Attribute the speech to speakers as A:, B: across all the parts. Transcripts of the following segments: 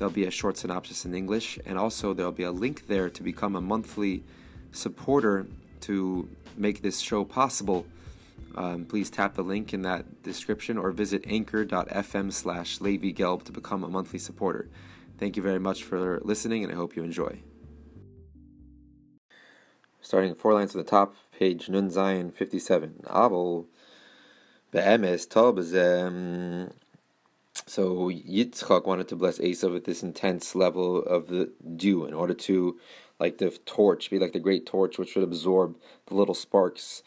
A: There'll be a short synopsis in English, and also there'll be a link there to become a monthly supporter to make this show possible. Um, please tap the link in that description or visit anchor.fm slash Levi Gelb to become a monthly supporter. Thank you very much for listening, and I hope you enjoy. Starting four lines at the top, page Nun Zion 57. Abel be'emes tov so Yitzchak wanted to bless Esav with this intense level of the dew in order to, like the torch, be like the great torch which would absorb the little sparks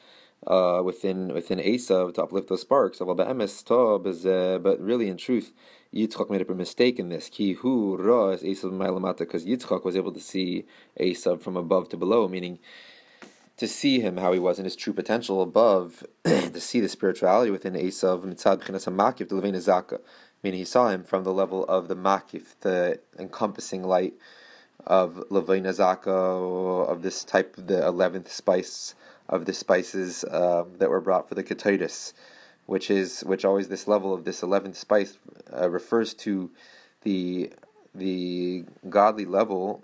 A: uh, within within Esav to uplift those sparks. But really, in truth, Yitzchak made a mistake in this. Ki hu is because Yitzchak was able to see Esav from above to below, meaning to see him how he was in his true potential above, to see the spirituality within Esav mitzad meaning he saw him from the level of the makif, the encompassing light of Levina Zaka, of this type of the eleventh spice of the spices um, that were brought for the Ketaitis, which is which always this level of this eleventh spice uh, refers to the the godly level,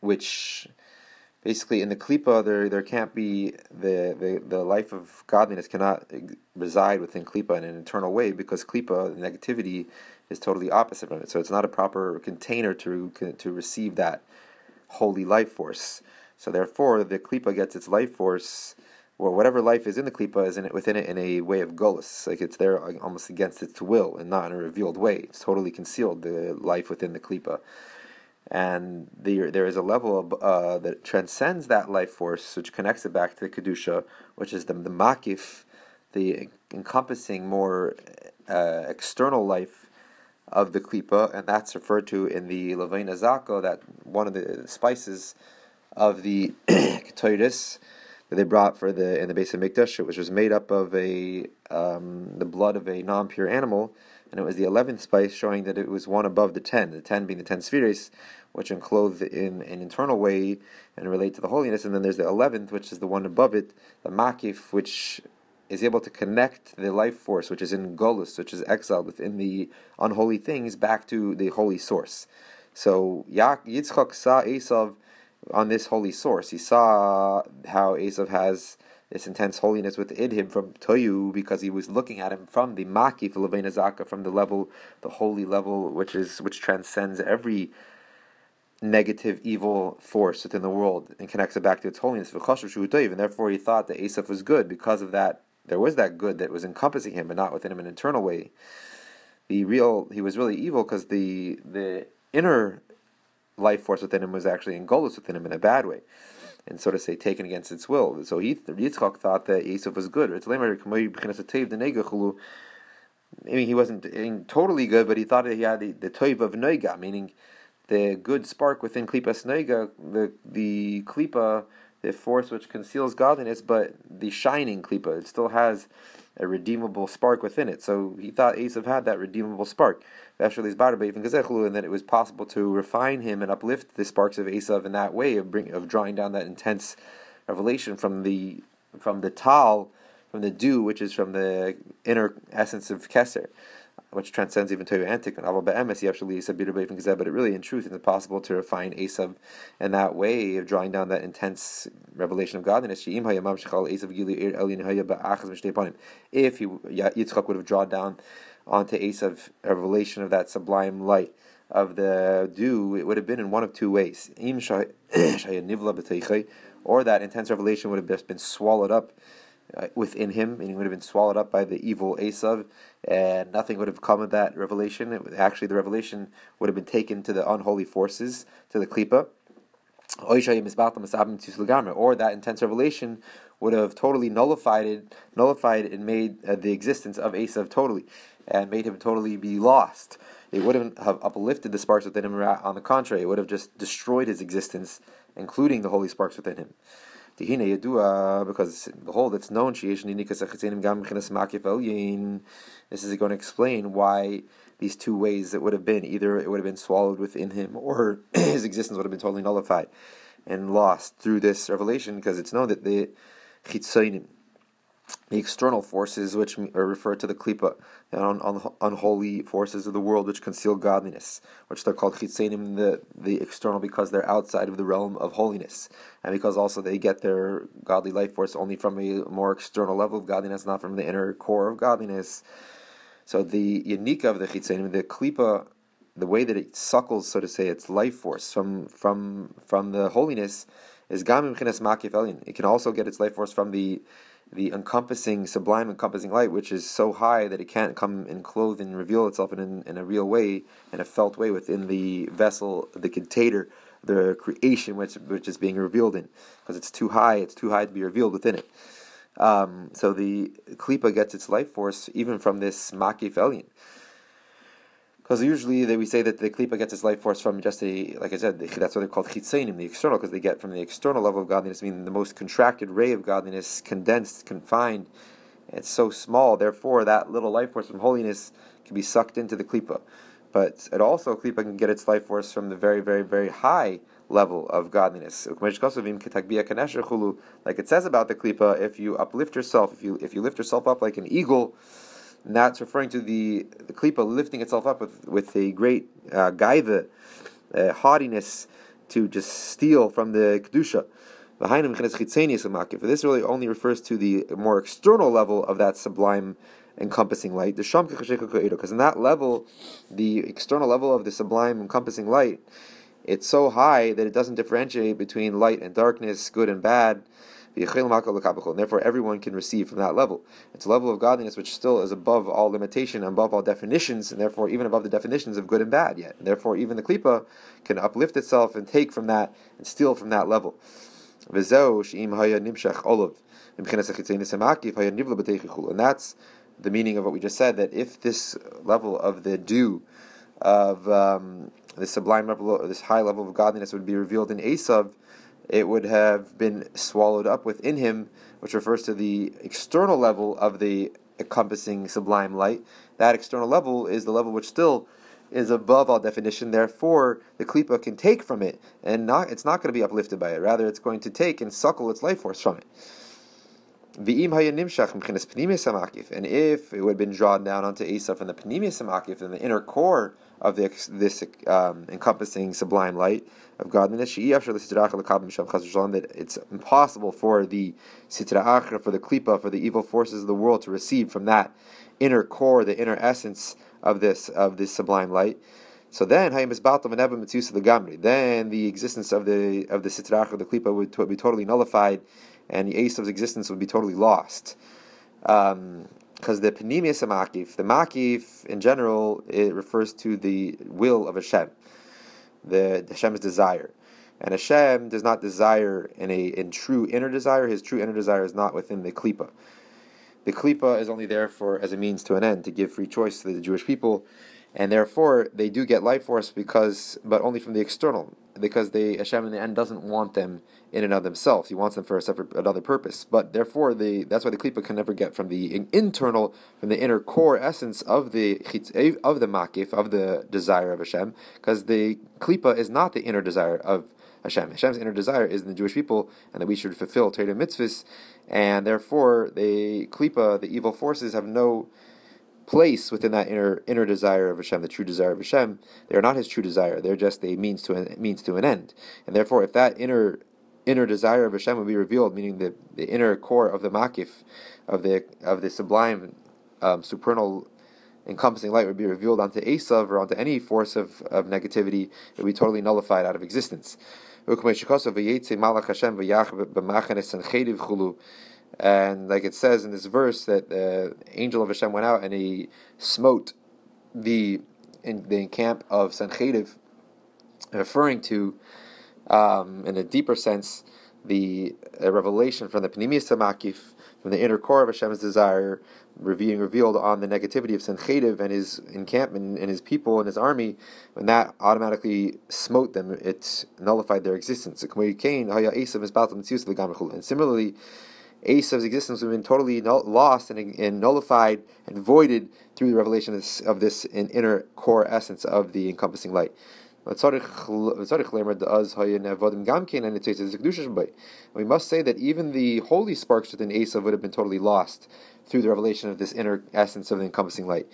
A: which basically in the klipa there there can't be the, the, the life of godliness cannot reside within klipa in an internal way because klipa negativity is totally opposite from it. So it's not a proper container to to receive that holy life force. So therefore the klipa gets its life force or whatever life is in the klipa is in it within it in a way of gullus. Like it's there almost against its will and not in a revealed way. It's totally concealed the life within the klipa and the, there is a level of, uh, that transcends that life force, which connects it back to the kedusha, which is the, the makif, the encompassing more uh, external life of the klipa, and that's referred to in the levain zako, that one of the spices of the ketoidis that they brought for the in the Beis HaMikdash, which was made up of a um, the blood of a non-pure animal and it was the eleventh spice, showing that it was one above the ten. The ten being the ten spheres, which enclose in an internal way and relate to the holiness. And then there's the eleventh, which is the one above it, the makif, which is able to connect the life force, which is in Golus, which is exiled within the unholy things, back to the holy source. So Yitzchak saw Esav on this holy source. He saw how Esav has this intense holiness within him from Toyu because he was looking at him from the Maki Zaka, from the level, the holy level, which is which transcends every negative, evil force within the world and connects it back to its holiness. And therefore, he thought that Esav was good because of that. There was that good that was encompassing him, but not within him in an internal way. The real, he was really evil because the the inner life force within him was actually engulfed within him in a bad way and so to say taken against its will. So he Yitzchak thought that Yosef was good. I mean, he wasn't totally good, but he thought that he had the, the toiv of noiga, meaning the good spark within klipa noiga, the the klipa, the force which conceals godliness, but the shining klipa, it still has a redeemable spark within it. So he thought Esav had that redeemable spark. And that it was possible to refine him and uplift the sparks of Esav in that way of bring, of drawing down that intense revelation from the from the tal, from the dew, which is from the inner essence of Keser which transcends even Torah and but it really in truth is possible to refine Esav in that way of drawing down that intense revelation of godliness. If he Yitzchak would have drawn down onto Esav a revelation of that sublime light of the dew, it would have been in one of two ways. Or that intense revelation would have just been swallowed up within him, and he would have been swallowed up by the evil Esav, and nothing would have come of that revelation. Actually, the revelation would have been taken to the unholy forces, to the Klippa. Or that intense revelation would have totally nullified it, nullified and made uh, the existence of Esav totally, and made him totally be lost. it wouldn't have uplifted the sparks within him. On the contrary, it would have just destroyed his existence, including the holy sparks within him. Because behold, it's known. This is going to explain why these two ways it would have been either it would have been swallowed within him, or his existence would have been totally nullified and lost through this revelation. Because it's known that the chitzonim, the external forces which are referred to the klipa, the un, un, unholy forces of the world which conceal godliness, which they're called chitzenim, the, the external, because they're outside of the realm of holiness, and because also they get their godly life force only from a more external level of godliness, not from the inner core of godliness. So the yanika of the chitzenim, the klipa, the way that it suckles, so to say, its life force from from from the holiness, is gamim chines makif It can also get its life force from the the encompassing, sublime encompassing light, which is so high that it can't come and clothe and reveal itself in, in a real way, in a felt way within the vessel, the container, the creation which which is being revealed in, because it's too high. It's too high to be revealed within it. Um, so the klipa gets its life force even from this makif. Because usually they, we say that the klipa gets its life force from just a, like I said, that's what they're called chitzenim, the external, because they get from the external level of godliness, meaning the most contracted ray of godliness, condensed, confined. It's so small, therefore that little life force from holiness can be sucked into the klipa. But it also, klipa can get its life force from the very, very, very high level of godliness. Like it says about the klipa, if you uplift yourself, if you if you lift yourself up like an eagle, and that's referring to the, the klipa lifting itself up with, with a great uh, gaiva, uh, haughtiness to just steal from the kedusha. For This really only refers to the more external level of that sublime encompassing light. Because in that level, the external level of the sublime encompassing light, it's so high that it doesn't differentiate between light and darkness, good and bad. Therefore, everyone can receive from that level. It's a level of godliness which still is above all limitation, above all definitions, and therefore even above the definitions of good and bad yet. And therefore, even the klipa can uplift itself and take from that and steal from that level. And that's the meaning of what we just said, that if this level of the dew, of um, this sublime level, this high level of godliness would be revealed in Esav, it would have been swallowed up within him, which refers to the external level of the encompassing sublime light. That external level is the level which still is above all definition. Therefore, the klipa can take from it, and not it's not going to be uplifted by it. Rather, it's going to take and suckle its life force from it. And if it would have been drawn down onto Esav from the Pneumius Samakif, the inner core of the, this um, encompassing sublime light of godliness, that it's impossible for the Sitra Achra, for the Klipa, for the evil forces of the world to receive from that inner core, the inner essence of this of this sublime light. So then, then the existence of the of the Sitra Achra, the Klipa, would, be totally nullified and the Esav's existence would be totally lost. Because the Panemius Makif, the Makif in general, it refers to the will of Hashem, the Hashem's desire. And Hashem does not desire in a in true inner desire. His true inner desire is not within the klipa. The klipa is only there for as a means to an end to give free choice to the Jewish people, and therefore they do get life force because, but only from the external, because they Hashem in the end doesn't want them in and of themselves. He wants them for a separate another purpose. But therefore, the that's why the klipa can never get from the internal, from the inner core essence of the eh, of the makif of the desire of Hashem, because the klipa is not the inner desire of Hashem. Hashem's inner desire is in the Jewish people, and that we should fulfill Torah mitzvahs, and therefore the klipa, the evil forces, have no place within that inner inner desire of Hashem, the true desire of Hashem. They are not His true desire. They're just a means to an means to an end. And therefore, if that inner inner desire of Hashem would be revealed, meaning the, the inner core of the makif, of the of the sublime um, supernal encompassing light would be revealed onto Esav or onto any force of, of negativity, it would be totally nullified out of existence. And like it says in this verse that the angel of Hashem went out and he smote the in the camp of Sancheriv, referring to, um, in a deeper sense, the revelation from the Pneumius Makif, from the inner core of Hashem's desire, being revealed on the negativity of Sancheriv and his encampment and his people and his army, and that automatically smote them, it nullified their existence. And similarly, Esav's existence would have been totally lost and, and, nullified and voided through the revelation of this, inner core essence of the encompassing light. We must say that even the holy sparks within Esav would have been totally lost through the revelation of this inner essence of the encompassing light.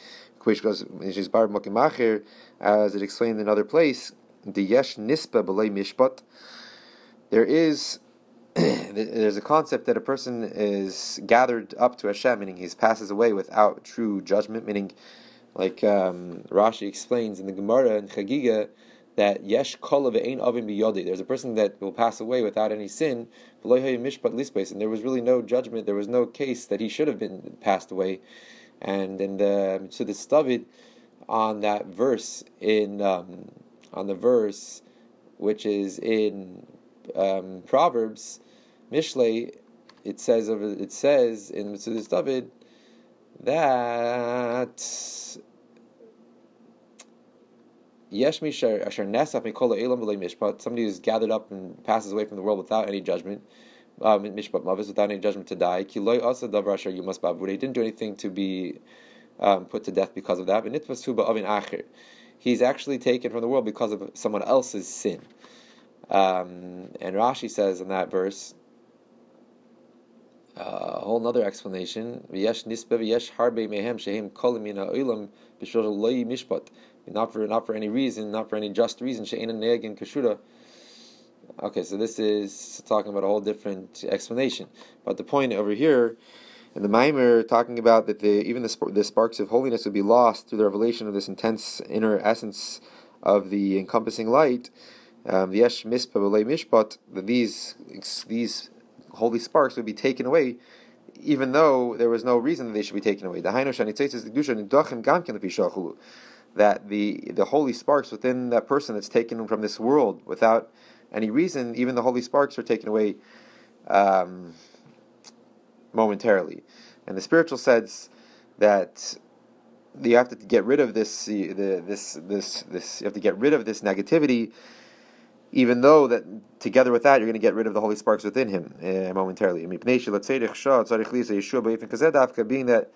A: As it explained in another place. There is there's a concept that a person is gathered up to Hashem, meaning he passes away without true judgment, meaning, like um, Rashi explains in the Gemara and Chagiga, that yesh kol ve'ein avim biyodi. There's a person that will pass away without any sin, mishpat and there was really no judgment. There was no case that he should have been passed away. And in the so the David on that verse in um, on the verse which is in um, Proverbs, Mishlei, it says it says in Metzudas David that Yesh Asher Nesaf Mikola Elam Mishpat, somebody who's gathered up and passes away from the world without any judgment. Um, Mishpat Mavis, without any judgment to die. Kiloi Asa Davar Asher Yumas. He didn't do anything to be um, put to death because of that. But Nitpas Tuba Avin Acher. He's actually taken from the world because of someone else's sin. Um, and Rashi says in that verse, uh, a whole other explanation. V'yesh nispe v'yesh harbe mehem not for not for any reason, not for any just reason. Okay, so this is talking about a whole different explanation. But the point over here, in the Maimer, talking about that the even the, the sparks of holiness would be lost through the revelation of this intense inner essence of the encompassing light. Um, the yesh mispa mishpat that these these holy sparks would be taken away even though there was no reason that they should be taken away that the the holy sparks within that person that's taken from this world without any reason, even the holy sparks are taken away um, momentarily. And the spiritual says that you have to get rid of this the, this this this you have to get rid of this negativity even though that together with that you're going to get rid of the holy sparks within him uh, momentarily. Being that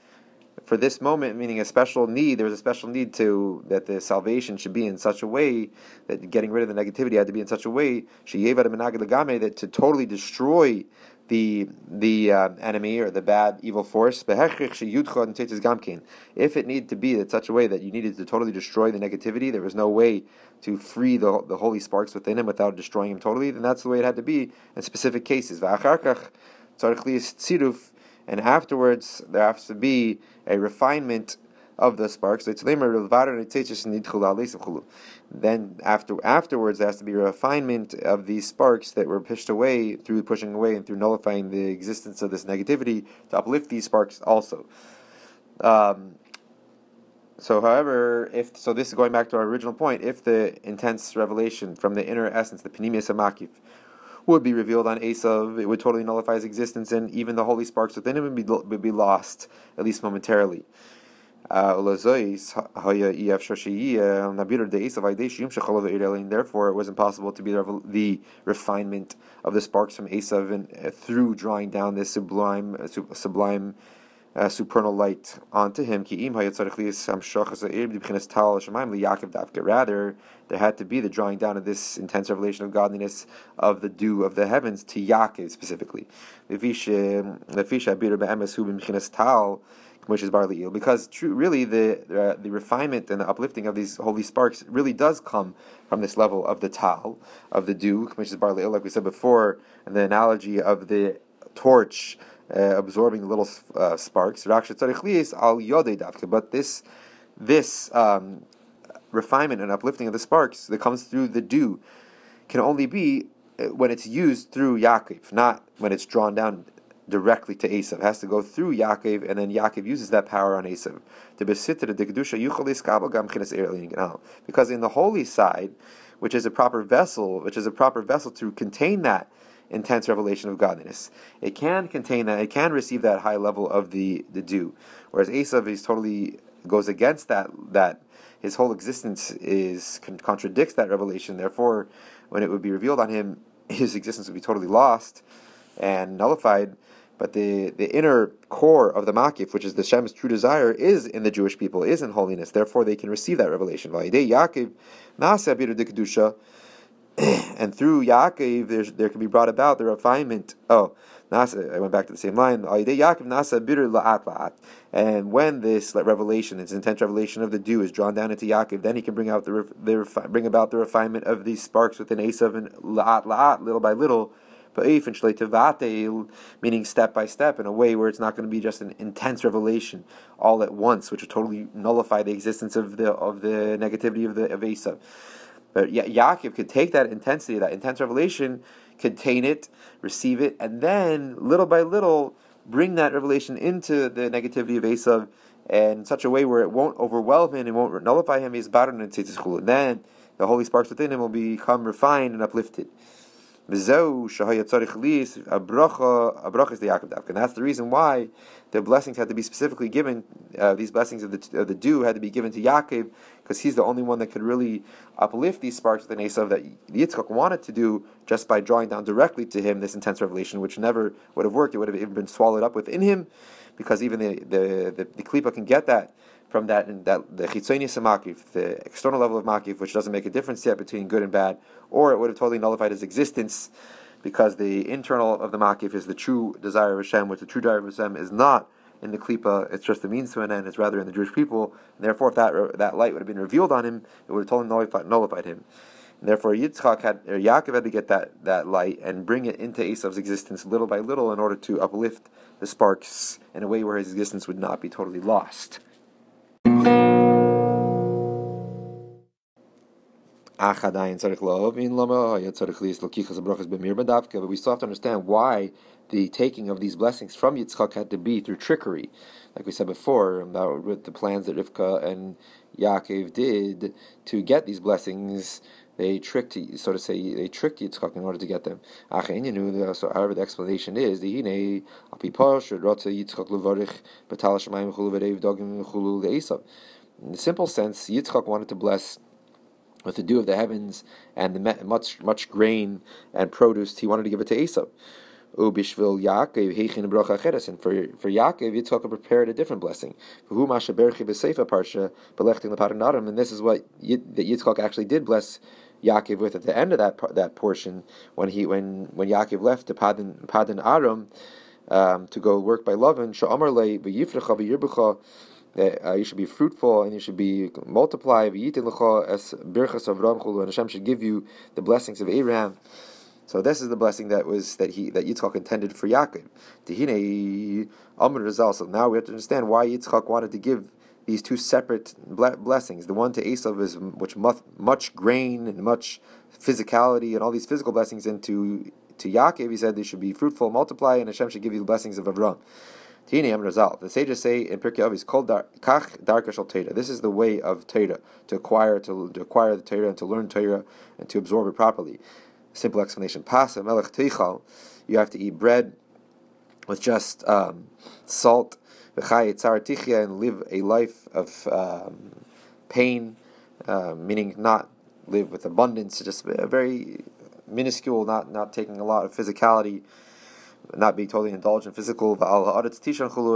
A: for this moment, meaning a special need, there was a special need to that the salvation should be in such a way that getting rid of the negativity had to be in such a way that to totally destroy the the uh, enemy or the bad evil force. If it needed to be in such a way that you needed to totally destroy the negativity, there was no way to free the the holy sparks within him without destroying him totally. Then that's the way it had to be in specific cases and afterwards there has to be a refinement of the sparks. So then after afterwards there has to be a refinement of these sparks that were pushed away through pushing away and through nullifying the existence of this negativity to uplift these sparks also. Um, so, however, if so, this is going back to our original point. If the intense revelation from the inner essence, the pneumius amakif, would be revealed on Esav, it would totally nullify his existence, and even the holy sparks within him would be, would be lost, at least momentarily. Uh, therefore, it was impossible to be the refinement of the sparks from Esav and uh, through drawing down this sublime, uh, sublime uh, supernal light onto him. Rather, there had to be the drawing down of this intense revelation of godliness of the dew of the heavens to Yaakov specifically. Because true, really, the uh, the refinement and the uplifting of these holy sparks really does come from this level of the tal of the dew, which is barley eel, like we said before, and the analogy of the torch uh, absorbing the little uh, sparks. But this this um, refinement and uplifting of the sparks that comes through the dew can only be uh, when it's used through Yaakov, not when it's drawn down directly to Esav. Has to go through Yaakov, and then Yaakov uses that power on Esav. Because in the holy side, which is a proper vessel, which is a proper vessel to contain that intense revelation of godliness. It can contain that, it can receive that high level of the, the dew. Whereas Esav is totally goes against that that his whole existence is contradicts that revelation. Therefore, when it would be revealed on him, his existence would be totally lost and nullified. But the, the inner core of the Makif, which is the Shem's true desire, is in the Jewish people, is in holiness. Therefore, they can receive that revelation. and through Yaakov, there can be brought about the refinement. Oh, I went back to the same line. And when this revelation, this intense revelation of the dew, is drawn down into Yaakov, then he can bring out the, the bring about the refinement of these sparks within Esav and la'at la'at, little by little. Meaning step by step in a way where it's not going to be just an intense revelation all at once, which would totally nullify the existence of the of the negativity of the of. But ya- Yaakov could take that intensity, that intense revelation, contain it, receive it, and then little by little bring that revelation into the negativity of Esav and in such a way where it won't overwhelm him, it won't nullify him. He's and then the holy sparks within him will become refined and uplifted. And that's the reason why the blessings had to be specifically given. Uh, these blessings of the of the dew had to be given to Yaakov because he's the only one that could really uplift these sparks the Esav that Yitzchak wanted to do just by drawing down directly to him this intense revelation, which never would have worked. It would have even been swallowed up within him, because even the the the, the klipa can get that from that that the chitzonius makif, the external level of makif, which doesn't make a difference yet between good and bad, or it would have totally nullified his existence, because the internal of the makif is the true desire of Hashem, which the true desire of Hashem is not in the klipa. It's just the means to an end. It's rather in the Jewish people. And therefore, if that that light would have been revealed on him, it would have totally nullified, nullified him. And therefore, Yitzchak had, or Yaakov had to get that, that light and bring it into Esav's existence little by little in order to uplift the sparks in a way where his existence would not be totally lost. But we still have to understand why the taking of these blessings from Yitzchak had to be through trickery. Like we said before, about with the plans that Rivka and Yaakov did to get these blessings, they tricked, so to say, they tricked Yitzchak in order to get them. So, however, the explanation is In the simple sense, Yitzchak wanted to bless with the dew of the heavens and the much much grain and produce, he wanted to give it to Esav. Ubishvil Yaakov Heichin Bracha Cheres, and for for Yaakov Yitzchak prepared a different blessing. Who Masha Berchi B'Seifa Parsha Belechting Lepadanadam, and this is what Yitzchak actually did bless Yaakov with at the end of that that portion when he when when Yaakov left to Padan Padan Aram um, to go work by Lavan. Sha'amar Le V'Yifrecha that uh, you should be fruitful and you should be multiply. As birchas Avram and Hashem should give you the blessings of Abraham. So this is the blessing that was that he that Yitzchak intended for Yaakov. So now we have to understand why Yitzchak wanted to give these two separate blessings. The one to Esav is which much, much grain and much physicality and all these physical blessings, and to to Yaakov he said they should be fruitful, multiply, and Hashem should give you the blessings of The sages say in Pirkei "Called kach darka shel This is the way of Torah to acquire to, to acquire the Torah and to learn Torah and to absorb it properly. Simple explanation: Pasa melech teichal. You have to eat bread with just um, salt, and live a life of um, pain, uh, meaning not live with abundance, just a very minuscule, not not taking a lot of physicality not be totally indulged in physical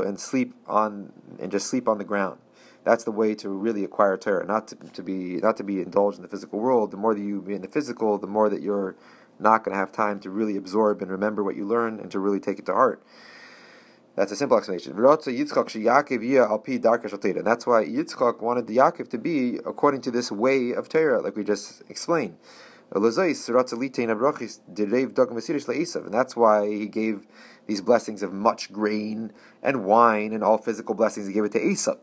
A: and sleep on and just sleep on the ground. That's the way to really acquire Torah, not to, to be not to be indulged in the physical world. The more that you be in the physical, the more that you're not going to have time to really absorb and remember what you learn and to really take it to heart. That's a simple explanation. And that's why Yitzchak wanted the Yaakov to be according to this way of Torah, like we just explained. And that's why he gave these blessings of much grain and wine and all physical blessings. He gave it to Esav,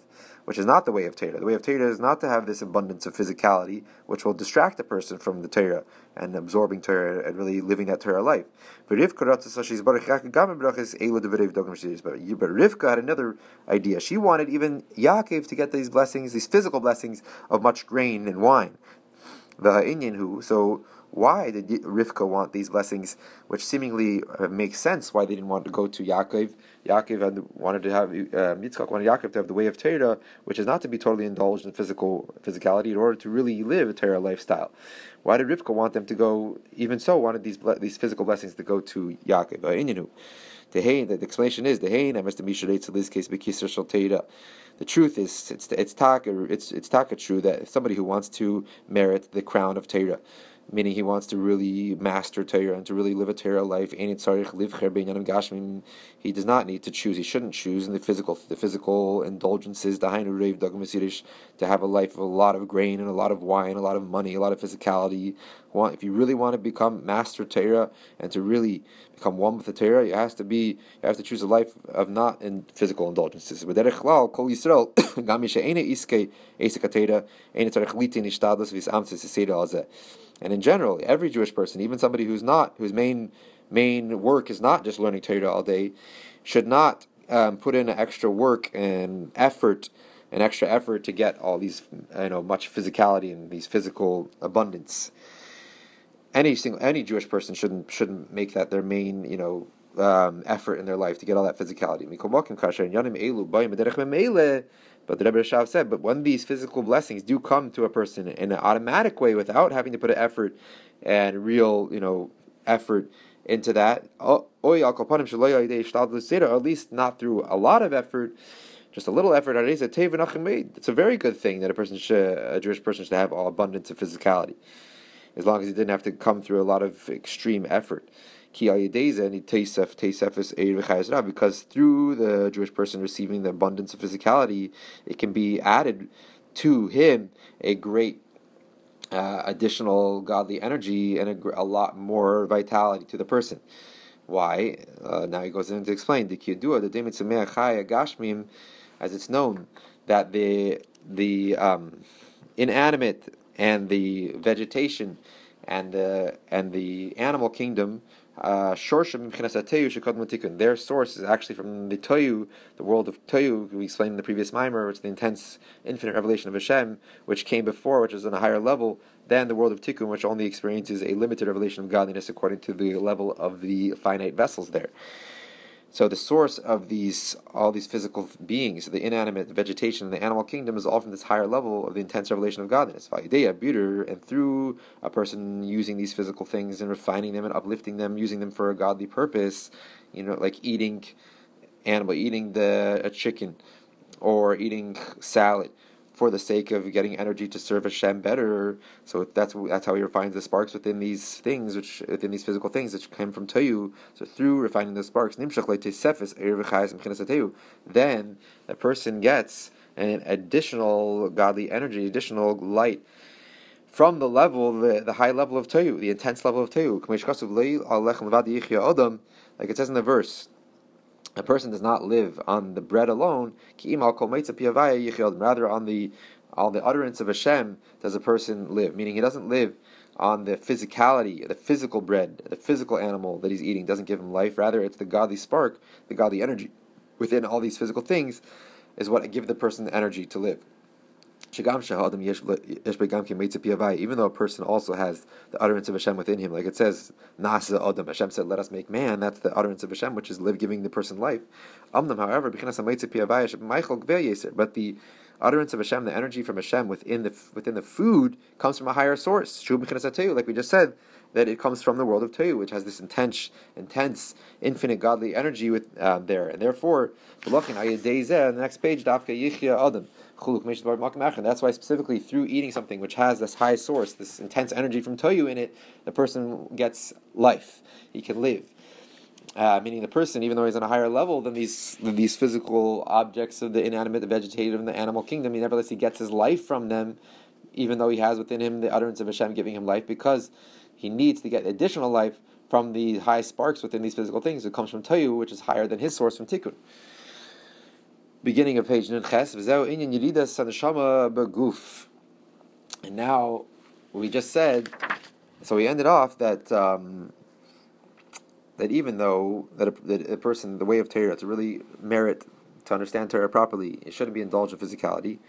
A: which is not the way of Torah. The way of Torah is not to have this abundance of physicality, which will distract a person from the Torah and absorbing Torah and really living that Torah life. But Rivka had another idea. She wanted even Yaakov to get these blessings, these physical blessings of much grain and wine. Who so why did Rivka want these blessings, which seemingly uh, makes sense why they didn't want to go to Yaakov. Yaakov wanted to have, uh, Yitzchak wanted Yaakov to have the way of Torah, which is not to be totally indulged in physical physicality in order to really live a Torah lifestyle. Why did Rivka want them to go, even so, wanted these these physical blessings to go to Yaakov? Uh, the explanation is the hein emes the this case bekisar shel The truth is it's it's taka it's it's taka true that somebody who wants to merit the crown of Torah meaning he wants to really master Torah and to really live a Torah life. He does not need to choose. He shouldn't choose in the physical, the physical indulgences. To have a life of a lot of grain and a lot of wine, a lot of money, a lot of physicality. If you really want to become master Torah and to really become one with the Torah, you have to be, you have to choose a life of not in physical indulgences. And in general, every Jewish person, even somebody who's not, whose main main work is not just learning Torah all day, should not um, put in extra work and effort, an extra effort to get all these, you know, much physicality and these physical abundance. Any single any Jewish person shouldn't shouldn't make that their main, you know, um, effort in their life to get all that physicality. But the Rebbe Rashab said, but when these physical blessings do come to a person in an automatic way without having to put an effort and real, you know, effort into that, or at least not through a lot of effort, just a little effort. It's a very good thing that a person should, a Jewish person should have all abundance of physicality, as long as he didn't have to come through a lot of extreme effort because through the Jewish person receiving the abundance of physicality, it can be added to him a great uh, additional godly energy and a, a, lot more vitality to the person. Why? Uh, now he goes in to explain the kiyadua the gashmim, as it's known that the the um, inanimate and the vegetation and the and the animal kingdom their source is actually from the Toyu, the world of Toyu, we explained in the previous Maimer, which is the intense, infinite revelation of Hashem, which came before, which is on a higher level than the world of Tikkun, which only experiences a limited revelation of godliness according to the level of the finite vessels there. So the source of these all these physical beings, the inanimate the vegetation, the animal kingdom, is all from this higher level of the intense revelation of godliness. And through a person using these physical things and refining them and uplifting them, using them for a godly purpose, you know, like eating animal, eating the a chicken, or eating salad, for the sake of getting energy to serve Hashem better. So that's that's how he refines the sparks within these things, which within these physical things, which came from Toyu. So through refining the sparks, then the person gets an additional godly energy, additional light from the level, the, the high level of Toyu, the intense level of Toyu. Like it says in the verse, a person does not live on the bread alone, rather on the on the utterance of Hashem does a person live. Meaning he doesn't live on the physicality, the physical bread, the physical animal that he's eating doesn't give him life. Rather, it's the godly spark, the godly energy within all these physical things is what give the person the energy to live. Even though a person also has the utterance of Hashem within him, like it says, Nasa Adam, Hashem said, Let us make man, that's the utterance of Hashem, which is live giving the person life. however, but the utterance of Hashem, the energy from Hashem within the within the food comes from a higher source. Like we just said, that it comes from the world of Toyu, which has this intense, intense, infinite godly energy with um, there, and therefore, the next page, Dafka Yichya Adam. That's why specifically through eating something which has this high source, this intense energy from toyu in it, the person gets life. He can live. Uh, meaning the person, even though he's on a higher level than these than these physical objects of the inanimate, the vegetative, and the animal kingdom, he nevertheless he gets his life from them, even though he has within him the utterance of Hashem giving him life, because he needs to get additional life from the high sparks within these physical things. It comes from Toyu, which is higher than his source from Tikkun beginning of page saneshama beguf. And now, we just said, so we ended off that um, that even though that a, that a, person, the way of Torah, to really merit to understand Torah properly, it shouldn't be indulged in physicality,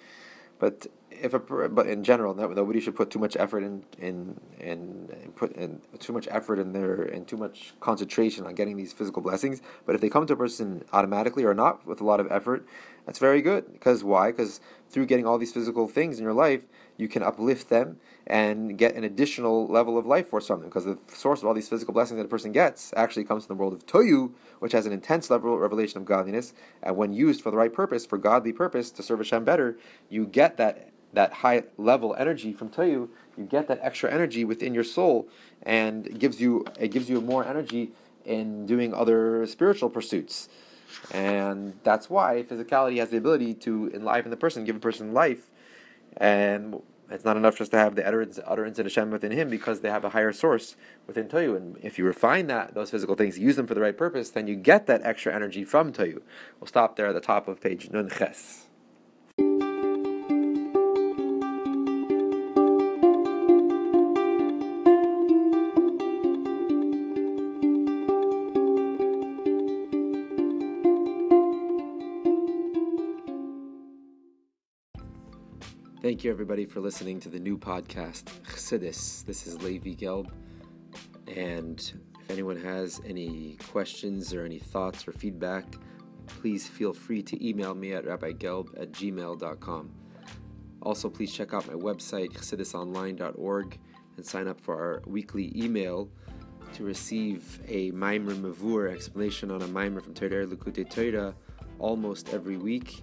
A: but if a but in general, nobody should put too much effort in in in, put in too much effort in their and too much concentration on getting these physical blessings. But if they come to a person automatically or not with a lot of effort, that's very good. Because why? Because through getting all these physical things in your life, you can uplift them and get an additional level of life force from them. Because the source of all these physical blessings that a person gets actually comes from the world of Toyu, which has an intense level of revelation of godliness. And when used for the right purpose, for godly purpose, to serve Hashem better, you get that that high level energy from Toyu, you get that extra energy within your soul, and it gives you it gives you more energy in doing other spiritual pursuits. And that's why physicality has the ability to enliven the person, give a person life. And it's not enough just to have the utterance, utterance and Hashem within him because they have a higher source within Toyu. And if you refine that, those physical things, use them for the right purpose, then you get that extra energy from Toyu. We'll stop there at the top of page Nun Ches. Thank you, everybody, for listening to the new podcast, Chassidus. This is Levi Gelb. And if anyone has any questions or any thoughts or feedback, please feel free to email me at rabbigelb at gmail.com. Also, please check out my website, chassidusonline.org, and sign up for our weekly email to receive a Maimer Mavur explanation on a Maimer from Torah Likutei Torah almost every week